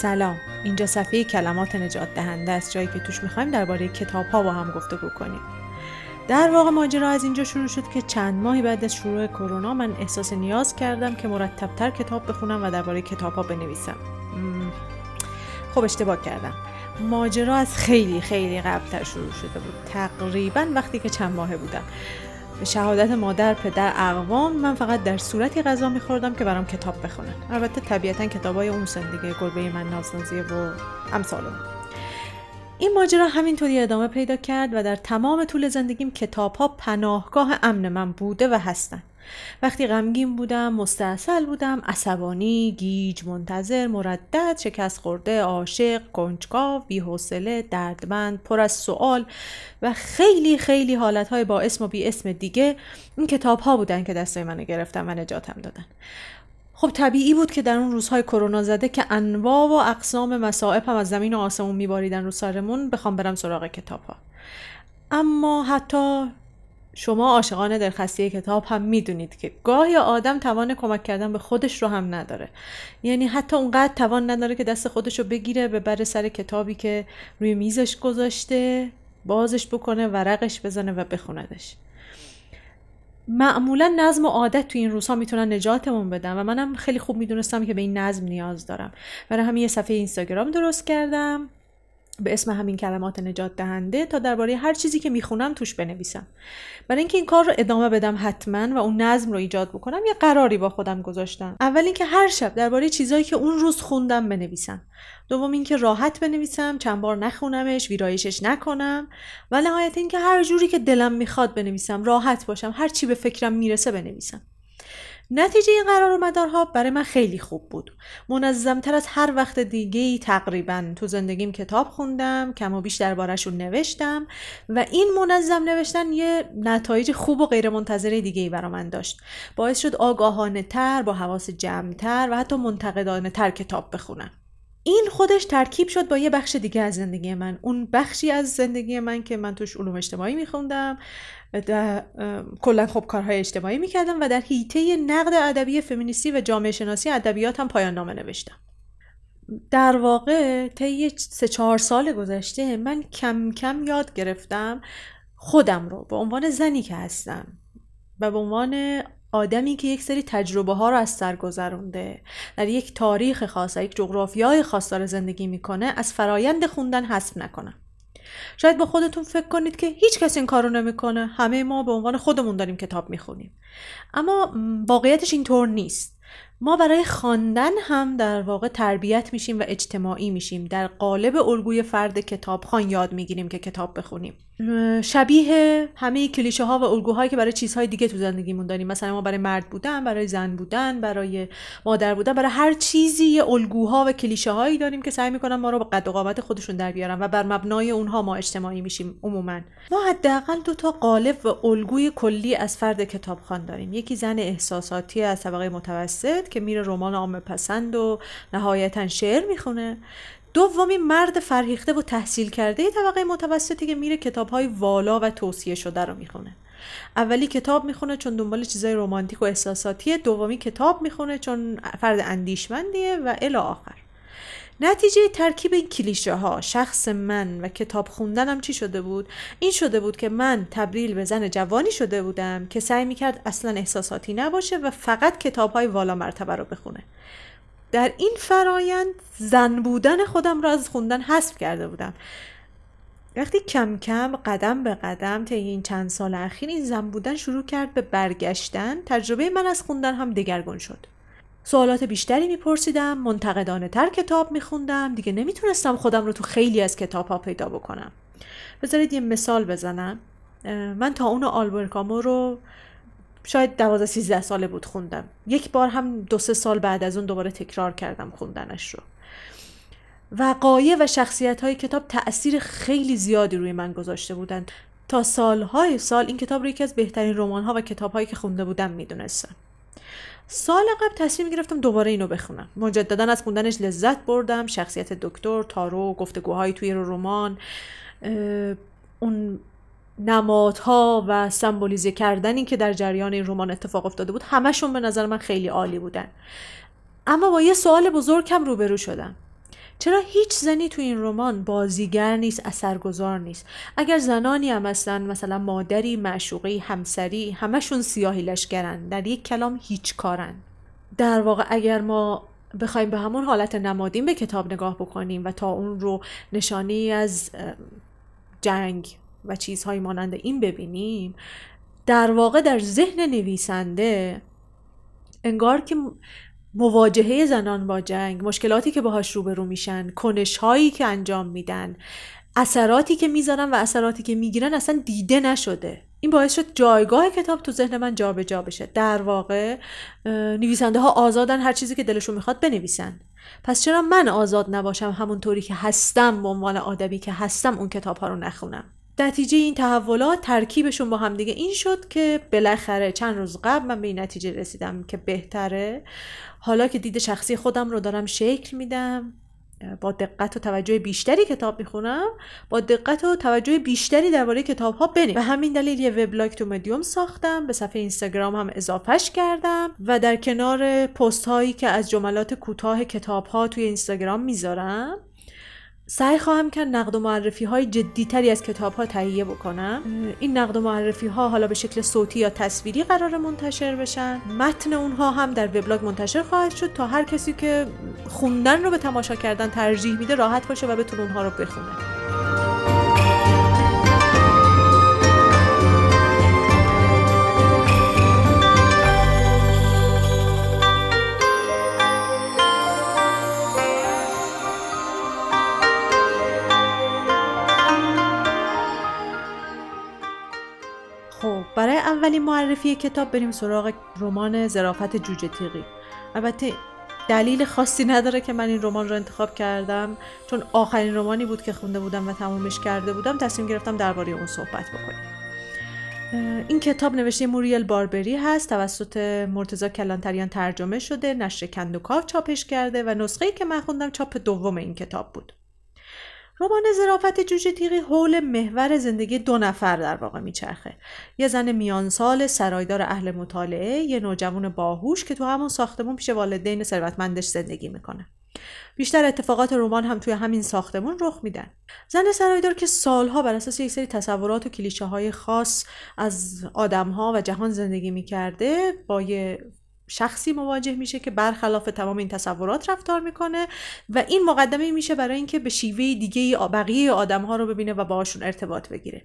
سلام. اینجا صفحه کلمات نجات دهنده است جایی که توش می‌خوایم درباره کتاب ها با هم گفتگو کنیم. در واقع ماجرا از اینجا شروع شد که چند ماهی بعد از شروع کرونا من احساس نیاز کردم که مرتبتر کتاب بخونم و درباره کتاب ها بنویسم خب اشتباه کردم. ماجرا از خیلی خیلی قبلتر شروع شده بود. تقریبا وقتی که چند ماهه بودم. شهادت مادر پدر اقوام من فقط در صورتی غذا میخوردم که برام کتاب بخونن. البته طبیعتا کتابای اون سن دیگه گربه من نازنازیه و امثال این ماجرا همینطوری ادامه پیدا کرد و در تمام طول زندگیم کتاب ها پناهگاه امن من بوده و هستن. وقتی غمگین بودم مستاصل بودم عصبانی گیج منتظر مردد شکست خورده عاشق کنجکاو بیحوصله دردمند پر از سوال و خیلی خیلی حالتهای با اسم و بی اسم دیگه این کتاب ها بودن که دستای منو گرفتن و نجاتم دادن. خب طبیعی بود که در اون روزهای کرونا زده که انواع و اقسام مصائب هم از زمین و آسمون میباریدن رو سرمون بخوام برم سراغ کتاب ها اما حتی شما عاشقان دلخستی کتاب هم می‌دونید که گاهی آدم توان کمک کردن به خودش رو هم نداره. یعنی حتی اونقدر توان نداره که دست خودش رو بگیره به بر سر کتابی که روی میزش گذاشته بازش بکنه ورقش بزنه و بخوندش معمولا نظم و عادت تو این روزها می‌تونن نجاتمون بدن و منم خیلی خوب می‌دونستم که به این نظم نیاز دارم. برای همین یه صفحه اینستاگرام درست کردم. به اسم همین کلمات نجات دهنده تا درباره هر چیزی که می‌خونم توش بنویسم. برای اینکه این کار رو ادامه بدم حتما و اون نظم رو ایجاد بکنم یه قراری با خودم گذاشتم. اول اینکه هر شب درباره چیزهایی که اون روز خوندم بنویسم. دوم اینکه راحت بنویسم چند بار نخونمش ویرایشش نکنم. و نهایت اینکه هر جوری که دلم می‌خواد بنویسم راحت باشم. هر چی به فکرم می‌رسه بنویسم. نتیجه این قرار مدارها برای من خیلی خوب بود. منظمتر از هر وقت دیگه ای تقریبا تو زندگیم کتاب خوندم کم و بیش دربارهشون نوشتم و این منظم نوشتن یه نتایج خوب و غیر منتظره دیگه ای برای من داشت. باعث شد آگاهانه تر با حواس جمعتر و حتی منتقدانه تر کتاب بخونم. این خودش ترکیب شد با یه بخش دیگه از زندگی من. اون بخشی از زندگی من که من توش علوم اجتماعی میخوندم کلا خب کارهای اجتماعی می‌کردم و در حیطه نقد ادبی فمینیستی و جامعه شناسی هم پایان نامه نوشتم. در واقع طی سه چهار سال گذشته من کم کم یاد گرفتم خودم رو به عنوان زنی که هستم و به عنوان آدمی که یک سری تجربه ها رو از سر گذرونده در یک تاریخ خاص یک جغرافیای خاص داره زندگی می‌کنه از فرایند خوندن حذف نکنم شاید با خودتون فکر کنید که هیچ کسی این کارو نمی‌کنه. همه ما به عنوان خودمون داریم کتاب می‌خونیم. اما واقعیتش اینطور نیست. ما برای خواندن هم در واقع تربیت میشیم و اجتماعی میشیم. در قالب الگوی فرد کتابخوان یاد می‌گیریم که کتاب بخونیم. شبیه همه کلیشه ها و الگوهایی که برای چیزهای دیگه تو زندگیمون داریم. مثلا ما برای مرد بودن برای زن بودن برای مادر بودن برای هر چیزی یه الگوها و کلیشه هایی داریم که سعی می‌کنن ما رو به قد و قامت خودشون در بیارن و بر مبنای اونها ما اجتماعی میشیم عموما. ما حداقل دو تا قالب و الگوی کلی از فرد کتابخوان داریم. یکی زن احساساتی از طبقه متوسط که میره رمان عامه پسند و نهایتا شعر می‌خونه. دومی مرد فرهیخته و تحصیل کرده طبقه متوسطی که میره کتاب های والا و توصیه شده رو می‌خونه. اولی کتاب می‌خونه چون دنبال چیزای رمانتیک و احساساتیه. دومی کتاب می‌خونه چون فرد اندیشمندیه و الی آخر. نتیجه ترکیب این کلیشه ها شخص من و کتاب خوندنم چی شده بود؟ این شده بود که من تبدیل به زن جوانی شده بودم که سعی می‌کرد اصلا احساساتی نباشه و فقط کتاب های والا مرتبه رو بخونه. در این فرایند زن بودن خودم را از خوندن حذف کرده بودم. وقتی کم کم قدم به قدم طی این چند سال اخیر این زن بودن شروع کرد به برگشتن تجربه من از خوندن هم دگرگون شد. سوالات بیشتری میپرسیدم منتقدانه تر کتاب میخوندم. دیگه نمی‌تونستم خودم رو تو خیلی از کتاب ها پیدا بکنم. بذارید یه مثال بزنم. من تا اون آلبرکامو رو شاید دوازده سیزده ساله بود خوندم. یک بار هم دو سه سال بعد از اون دوباره تکرار کردم خوندنش رو. وقایع و شخصیت های کتاب تأثیر خیلی زیادی روی من گذاشته بودند تا سالهای سال این کتاب رو یکی از بهترین رمان ها و کتاب هایی که خونده بودم می‌دونستم. سال قبل تصمیم گرفتم دوباره اینو بخونم. مجددا از خوندنش لذت بردم. شخصیت دکتر تارو گفتگوهایی توی رمان اون نمادها و سمبولیزه کردنی که در جریان این رمان اتفاق افتاده بود همشون به نظر من خیلی عالی بودن. اما با یه سوال بزرگ کم روبرو شدم. چرا هیچ زنی تو این رمان بازیگر نیست اثرگذار نیست؟ اگر زنانی هم هستن مثلا مادری معشوقی همسری همشون سیاهی لشگرن در یک کلام هیچ کارن. در واقع اگر ما بخوایم به همون حالت نمادین به کتاب نگاه بکنیم و تا اون رو نشانی از جنگ و چیزهای مانند این ببینیم در واقع در ذهن نویسنده انگار که مواجهه زنان با جنگ مشکلاتی که باهاش روبرو میشن کنش هایی که انجام میدن اثراتی که می‌ذارن و اثراتی که می‌گیرن اصلا دیده نشده. این باعث شد جایگاه کتاب تو ذهن من جابجا جا بشه. در واقع نویسنده ها آزادن هر چیزی که دلشون می‌خواد بنویسن. پس چرا من آزاد نباشم همونطوری که هستم به عنوان آدمی که هستم اون کتاب ها رو نخونم؟ نتیجه این تحولات ترکیبشون با همدیگه این شد که بالاخره چند روز قبل من به این نتیجه رسیدم که بهتره. حالا که دید شخصی خودم رو دارم شکل میدم با دقت و توجه بیشتری کتاب می‌خونم با دقت و توجه بیشتری درباره کتاب ها بنیم و همین دلیل یه وبلاگ تو مدیوم ساختم به صفحه اینستاگرام هم اضافهش کردم و در کنار پست هایی که از جملات کوتاه کتاب ها توی اینستاگرام می‌ذارم سعی خواهم کرد نقد و معرفی های جدی تری از کتاب ها تهیه بکنم. این نقد و معرفی ها حالا به شکل صوتی یا تصویری قرار منتشر بشن. متن اونها هم در وبلاگ منتشر خواهد شد تا هر کسی که خوندن رو به تماشا کردن ترجیح میده راحت باشه و بتونه اونها رو بخونه. برای اولین معرفی کتاب بریم سراغ رمان زرافت جوجه تیغی. البته دلیل خاصی نداره که من این رمان رو انتخاب کردم چون آخرین رمانی بود که خونده بودم و تمامش کرده بودم تصمیم گرفتم درباره اون صحبت بکنیم. این کتاب نوشته موریل باربری هست توسط مرتزا کلانتریان ترجمه شده نشر کندوکاو چاپش کرده و نسخه‌ای که من خوندم چاپ دوم این کتاب بود. رمان زرافت جوجه تیغی حول محور زندگی دو نفر در واقع میچرخه. یه زن میان سال سرایدار اهل مطالعه یه نوجوان باهوش که تو همون ساختمون پیش والدین ثروتمندش زندگی می‌کنه. بیشتر اتفاقات رمان هم توی همین ساختمون رخ میدن. زن سرایدار که سالها بر اساس یک سری تصورات و کلیشه های خاص از آدمها و جهان زندگی می‌کرده با یه شخصی مواجه میشه که برخلاف تمام این تصورات رفتار می‌کنه و این مقدمه میشه برای اینکه به شیوه دیگه بقیه آدم ها رو ببینه و باهاشون ارتباط بگیره.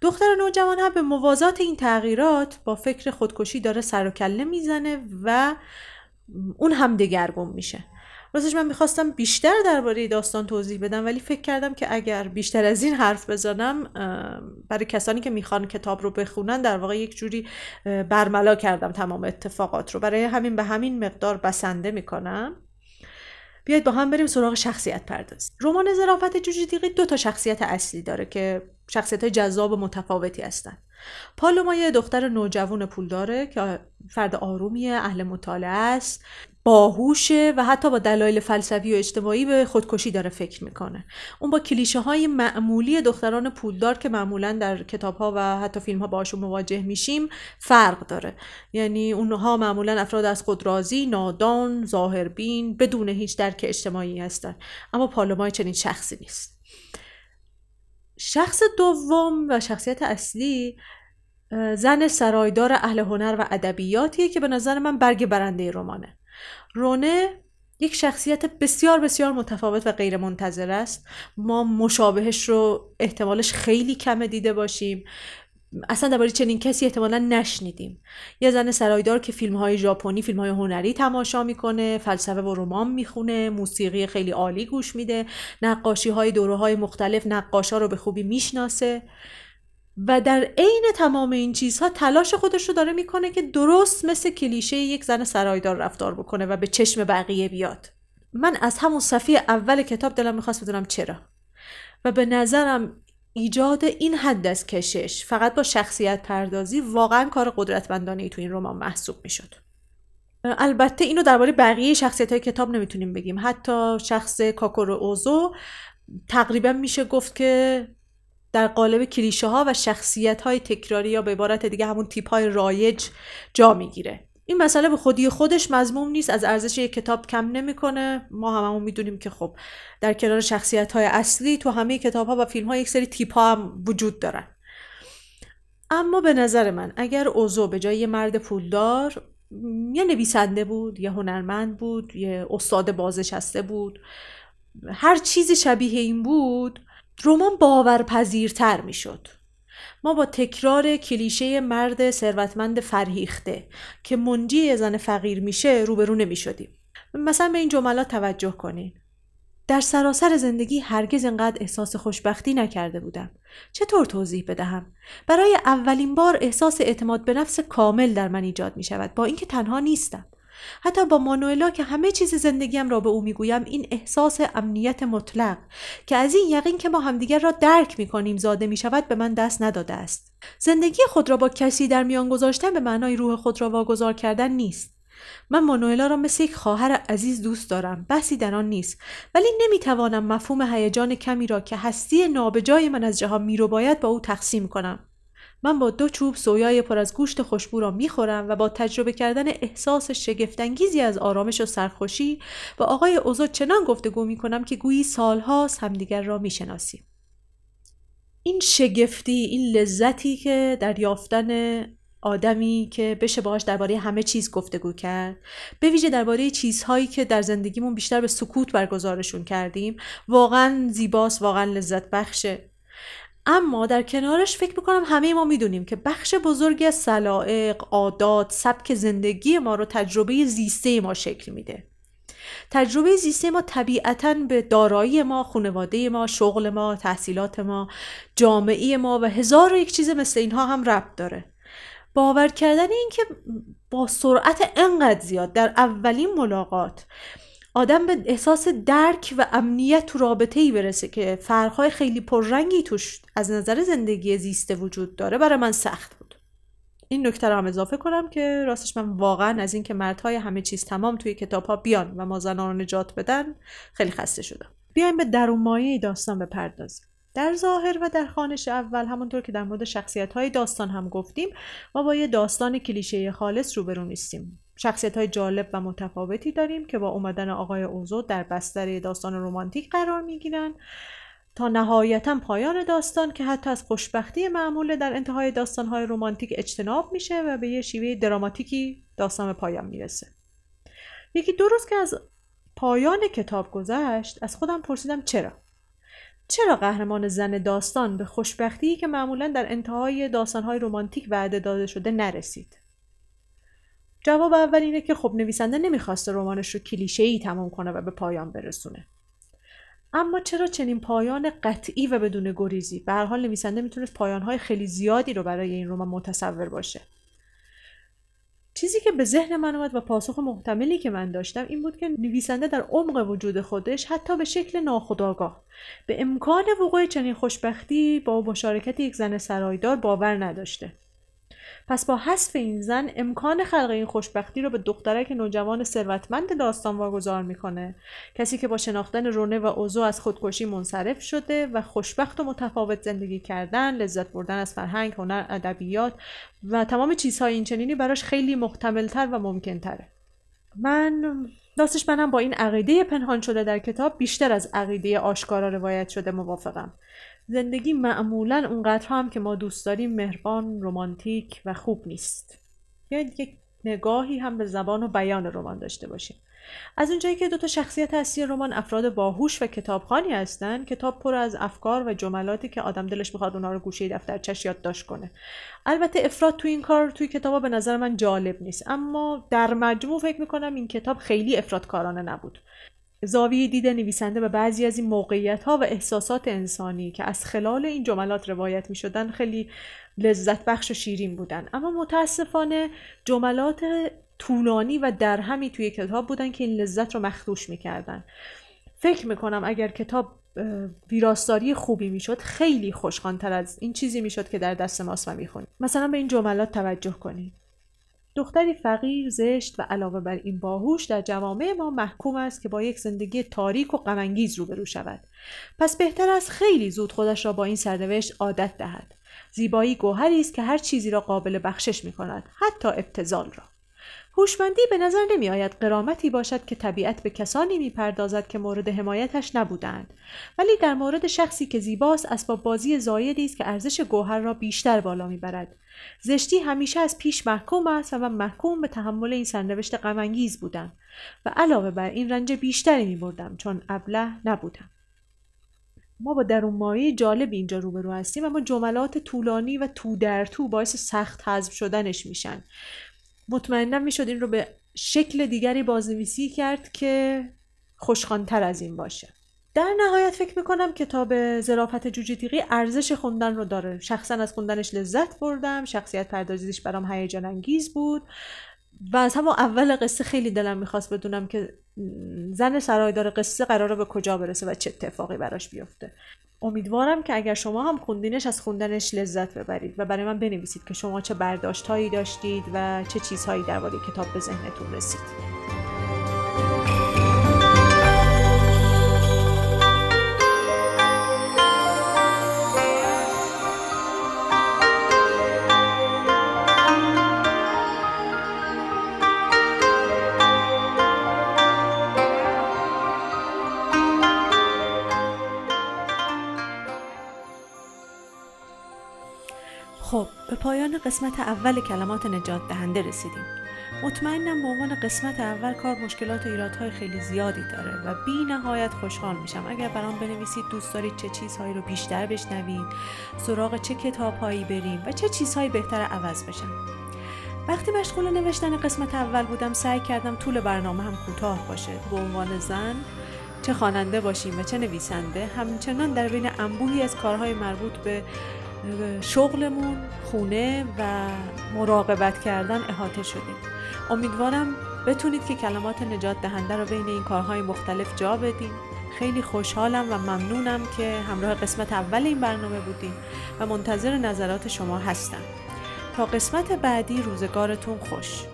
دختر نوجوان هم به موازات این تغییرات با فکر خودکشی داره سر و کله می‌زنه و اون هم دگرگون میشه. راستش من می‌خواستم بیشتر درباره داستان توضیح بدم ولی فکر کردم که اگر بیشتر از این حرف بزنم برای کسانی که می‌خوان کتاب رو بخونن در واقع یک جوری برملا کردم تمام اتفاقات رو. برای همین به همین مقدار بسنده می‌کنم. بیاید با هم بریم سراغ شخصیت پردازی. رمان ظرافت جوجی دیقی دو تا شخصیت اصلی داره که شخصیت های جذاب و متفاوتی هستن. پالوما یه دختر نوجوان پول داره که فرد آرومیه اهل مطالعه است. باهوشه و حتی با دلایل فلسفی و اجتماعی به خودکشی داره فکر می‌کنه. اون با کلیشه های معمولی دختران پولدار که معمولا در کتاب ها و حتی فیلم ها باشون مواجه میشیم فرق داره. یعنی اونها معمولا افراد از خود راضی نادان ظاهربین بدون هیچ درک اجتماعی هستن. اما پالومای چنین شخصی نیست. شخص دوم و شخصیت اصلی زن سرایدار اهل هنر و ادبیاتیه که به نظر من برگ برنده رمانه. رونه یک شخصیت بسیار بسیار متفاوت و غیر منتظر است. ما مشابهش رو احتمالش خیلی کمه دیده باشیم. اصلا درباره چنین کسی احتمالا نشنیدیم. یه زن سرایدار که فیلم های ژاپنی فیلم های هنری تماشا می‌کنه فلسفه و رمان می‌خونه موسیقی خیلی عالی گوش میده نقاشی های دوره های مختلف نقاشا رو به خوبی می‌شناسه. و در عین تمام این چیزها تلاش خودش رو داره می‌کنه که درست مثل کلیشه یک زن سرایدار رفتار بکنه و به چشم بقیه بیاد. من از همون صفحه اول کتاب دلم می‌خواست بدونم چرا. و به نظرم ایجاد این حد از کشش فقط با شخصیت پردازی واقعا کار قدرتمندانه تو این رمان محسوب می‌شد. البته اینو درباره بقیه شخصیت های کتاب نمی‌تونیم بگیم. حتی شخص کاکورو اوزو تقریبا میشه گفت که در قالب کلیشه ها و شخصیت های تکراری یا به عبارت دیگه همون تیپ های رایج جا می‌گیره. این مسئله به خودی خودش مضموم نیست از ارزش یک کتاب کم نمی‌کنه. ما هممون می‌دونیم که خب در کنار شخصیت های اصلی تو همه کتاب ها و فیلم ها یک سری تیپ ها هم وجود دارن. اما به نظر من اگر اوزو به جای یه مرد پولدار یه نویسنده بود یه هنرمند بود یه استاد بازنشسته بود هر چیزی شبیه این بود رمان باورپذیرتر می‌شد ما با تکرار کلیشه مرد ثروتمند فرهیخته که منجی زن فقیر میشه روبرو نمی‌شدیم مثلا به این جملات توجه کنین در سراسر زندگی هرگز انقدر احساس خوشبختی نکرده بودم. چطور توضیح بدهم؟ برای اولین بار احساس اعتماد به نفس کامل در من ایجاد می شود با اینکه تنها نیستم. حتی با مانوئلا که همه چیز زندگیم را به او می‌گویم این احساس امنیت مطلق که از این یقین که ما همدیگر را درک می کنیم زاده می شود به من دست نداده است. زندگی خود را با کسی در میان گذاشتن به معنای روح خود را واگذار کردن نیست. من مانوئلا را مثل یک خواهر عزیز دوست دارم بحثی در آن نیست ولی نمی‌توانم مفهوم هیجان کمی را که هستی نابجای من از جهان میرو باید با او تقسیم کنم من با دو چوب سویای پر از گوشت خوشبو را می‌خورم و با تجربه کردن احساس شگفتانگیزی از آرامش و سرخوشی با آقای اوزو چنان گفتگو می‌کنم که گویی سالهاست همدیگر را می‌شناسیم. این شگفتی این لذتی که در یافتن آدمی که بشه باهاش درباره همه چیز گفتگو کرد به ویژه درباره چیزهایی که در زندگیمون بیشتر به سکوت برگزارشون کردیم واقعا زیباست واقعا لذت بخشه اما در کنارش فکر می‌کنم همه ما می‌دونیم که بخش بزرگی از سلائق، عادات، سبک زندگی ما رو تجربه زیسته ما شکل میده. تجربه زیسته ما طبیعتا به دارایی ما، خانواده ما، شغل ما، تحصیلات ما، جامعه ما و هزار و یک چیز مثل اینها هم ربط داره. باور کردن این که با سرعت انقدر زیاد در اولین ملاقات آدم به احساس درک و امنیت تو رابطه ای برسه که فرقهای خیلی پررنگی توش از نظر زندگی زیسته وجود داره برای من سخت بود. این نکته رو هم اضافه کنم که راستش من واقعا از اینکه مردهای همه چیز تمام توی کتاب ها بیان و ما زنان رو نجات بدن خیلی خسته شدم. بیایم به درون مایه داستان بپردازیم. در ظاهر و در خانش اول همونطور که در مورد شخصیت های داستان هم گفتیم ما با یه داستان کلیشه خالص روبرو نیستیم. شخصیت های جالب و متفاوتی داریم که با اومدن آقای اوزو در بستر داستان رمانتیک قرار می‌گیرن. تا نهایتا پایان داستان که حتی از خوشبختی معمول در انتهای های رمانتیک اجتناب میشه و به یه شیوه دراماتیکی داستان به پایان می‌رسه. یکی دو روز که از پایان کتاب گذشت از خودم پرسیدم چرا؟ چرا قهرمان زن داستان به خوشبختی که معمولا در انتهای داستانهای رمانتیک وعده داده شده نرسید؟ جواب اول اینه که خب نویسنده نمی‌خواسته رمانش رو کلیشه ای تمام کنه و به پایان برسونه. اما چرا چنین پایان قطعی و بدون گریزی؟ به هر حال نویسنده می‌تونست پایانهای خیلی زیادی رو برای این رمان متصور باشه. چیزی که به ذهن من اومد و پاسخ محتملی که من داشتم این بود که نویسنده در عمق وجود خودش حتی به شکل ناخودآگاه به امکان وقوع چنین خوشبختی با مشارکت یک زن سرایدار باور نداشته. پس با حذف این زن امکان خلق این خوشبختی رو به دخترک نوجوان ثروتمند داستان واگذار می‌کنه. کسی که با شناختن رونه و اوضاع از خودکشی منصرف شده و خوشبخت و متفاوت زندگی کردن لذت بردن از فرهنگ هنر ادبیات و تمام چیزهای این چنینی براش خیلی محتملتر و ممکنتره. من راستش منم با این عقیده پنهان شده در کتاب بیشتر از عقیده آشکارا روایت شده موافقم. زندگی معمولا اونقدر هم که ما دوست داریم مهربان رمانتیک و خوب نیست. یعنی یک نگاهی هم به زبان و بیان رمان داشته باشیم. از اونجایی که دو تا شخصیت اصلی رمان افراد باهوش و کتابخانی هستن کتاب پر از افکار و جملاتی که آدم دلش می‌خواد اونا رو گوشه دفترچش یادداشت کنه. البته افراد تو این کار توی کتاب به نظر من جالب نیست. اما در مجموع فکر می‌کنم این کتاب خیلی افرادکارانه نبود. زاویه دید نویسنده به بعضی از این موقعیت ها و احساسات انسانی که از خلال این جملات روایت می شدن خیلی لذت بخش و شیرین بودن. اما متاسفانه جملات طولانی و درهمی توی کتاب بودن که این لذت رو مخدوش می‌کردن. فکر می‌کنم اگر کتاب ویراستاری خوبی می‌شد خیلی خوشخوانتر از این چیزی می‌شد که در دست ماست و می‌خونیم. مثلا به این جملات توجه کنید. دختری فقیر زشت و علاوه بر این باهوش در جوامع ما محکوم است که با یک زندگی تاریک و غمانگیز روبرو شود. پس بهتر است خیلی زود خودش را با این سرنوشت عادت دهد. زیبایی گوهری است که هر چیزی را قابل بخشش می کند حتی ابتزال را. هوشمندی به نظر نمی آید قرامتی باشد که طبیعت به کسانی می پردازد که مورد حمایتش نبودند. ولی در مورد شخصی که زیباست اسباب بازی زایدی است که ارزش گوهر را بیشتر بالا می برد زشتی همیشه از پیش محکوم است و من محکوم به تحمل این سرنوشت غمانگیز بودم و علاوه بر این رنج بیشتری می بردم چون ابله نبودم. ما با درون مایه جالب اینجا روبرو هستیم اما جملات طولانی و تو در تو باعث سخت حذف شدنش میشن. مطمئنا می‌شد این رو به شکل دیگری بازنویسی کرد که خوشخانتر از این باشه. در نهایت فکر می‌کنم کتاب زرافت جوجه تیغی ارزش خوندن رو داره. شخصا از خوندنش لذت بردم شخصیت پردازیش برام هیجان انگیز بود و از همون اول قصه خیلی دلم می‌خواست بدونم که زن سرایدار قصه قراره به کجا برسه و چه اتفاقی براش بیفته. امیدوارم که اگر شما هم خوندینش از خوندنش لذت ببرید و برای من بنویسید که شما چه برداشت هایی داشتید و چه چیزهایی درباره کتاب به ذهنتون رسید. خب به پایان قسمت اول کلمات نجات دهنده رسیدیم. مطمئنم به عنوان قسمت اول کار مشکلات و ایرادهای خیلی زیادی داره و بی نهایت خوشحال میشم. اگر برام بنویسید دوست دارید چه چیزهایی رو بیشتر بشنوید سراغ چه کتابهایی بریم و چه چیزهایی بهتر عوض بشن. وقتی مشغول نوشتن قسمت اول بودم سعی کردم طول برنامه هم کوتاه باشه. به عنوان زن چه خواننده باشیم و چه نویسنده همچنان در بین انبوهی از کارهای مربوط به شغلمون خونه و مراقبت کردن احاطه شدیم. امیدوارم بتونید که کلمات نجات دهنده رو بین این کارهای مختلف جا بدیم خیلی خوشحالم و ممنونم که همراه قسمت اول این برنامه بودیم و منتظر نظرات شما هستم. تا قسمت بعدی روزگارتون خوش.